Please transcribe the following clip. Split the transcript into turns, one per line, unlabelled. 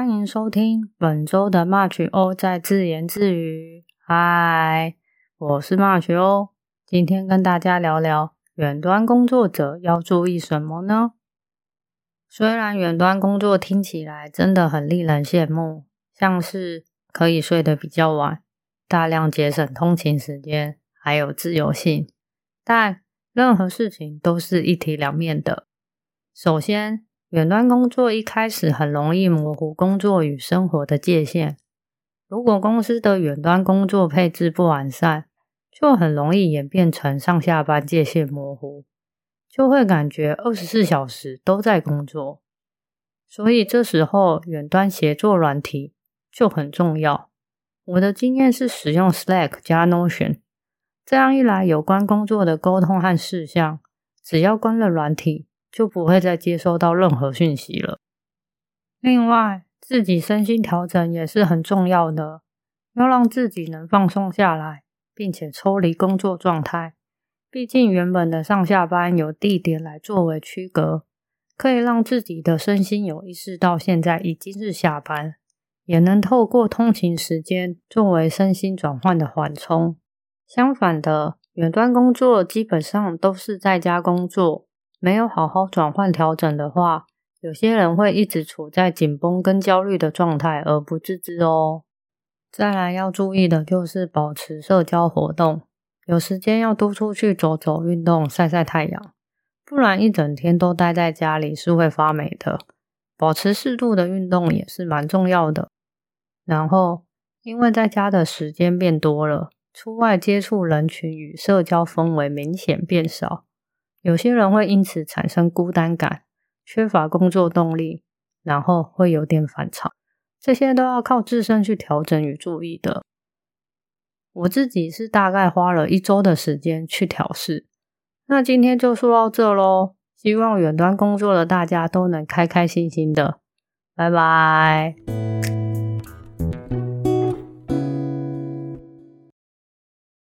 欢迎收听本周的 March 欧在自言自语。嗨，我是 March 欧，今天跟大家聊聊远端工作者要注意什么呢？虽然远端工作听起来真的很令人羡慕，像是可以睡得比较晚，大量节省通勤时间，还有自由性，但任何事情都是一体两面的。首先，远端工作一开始很容易模糊工作与生活的界限。如果公司的远端工作配置不完善，就很容易演变成上下班界限模糊，就会感觉二十四小时都在工作。所以这时候远端协作软体就很重要。我的经验是使用 Slack 加 Notion，这样一来，有关工作的沟通和事项，只要关了软体。就不会再接收到任何讯息了。另外，自己身心调整也是很重要的，要让自己能放松下来，并且抽离工作状态。毕竟，原本的上下班有地点来作为区隔，可以让自己的身心有意识到现在已经是下班，也能透过通勤时间作为身心转换的缓冲。相反的，远端工作基本上都是在家工作。没有好好转换调整的话，有些人会一直处在紧绷跟焦虑的状态而不自知哦。再来要注意的就是保持社交活动，有时间要多出去走走、运动、晒晒太阳，不然一整天都待在家里是会发霉的。保持适度的运动也是蛮重要的。然后，因为在家的时间变多了，出外接触人群与社交氛围明显变少。有些人会因此产生孤单感，缺乏工作动力，然后会有点反常，这些都要靠自身去调整与注意的。我自己是大概花了一周的时间去调试。那今天就说到这喽，希望远端工作的大家都能开开心心的，拜拜。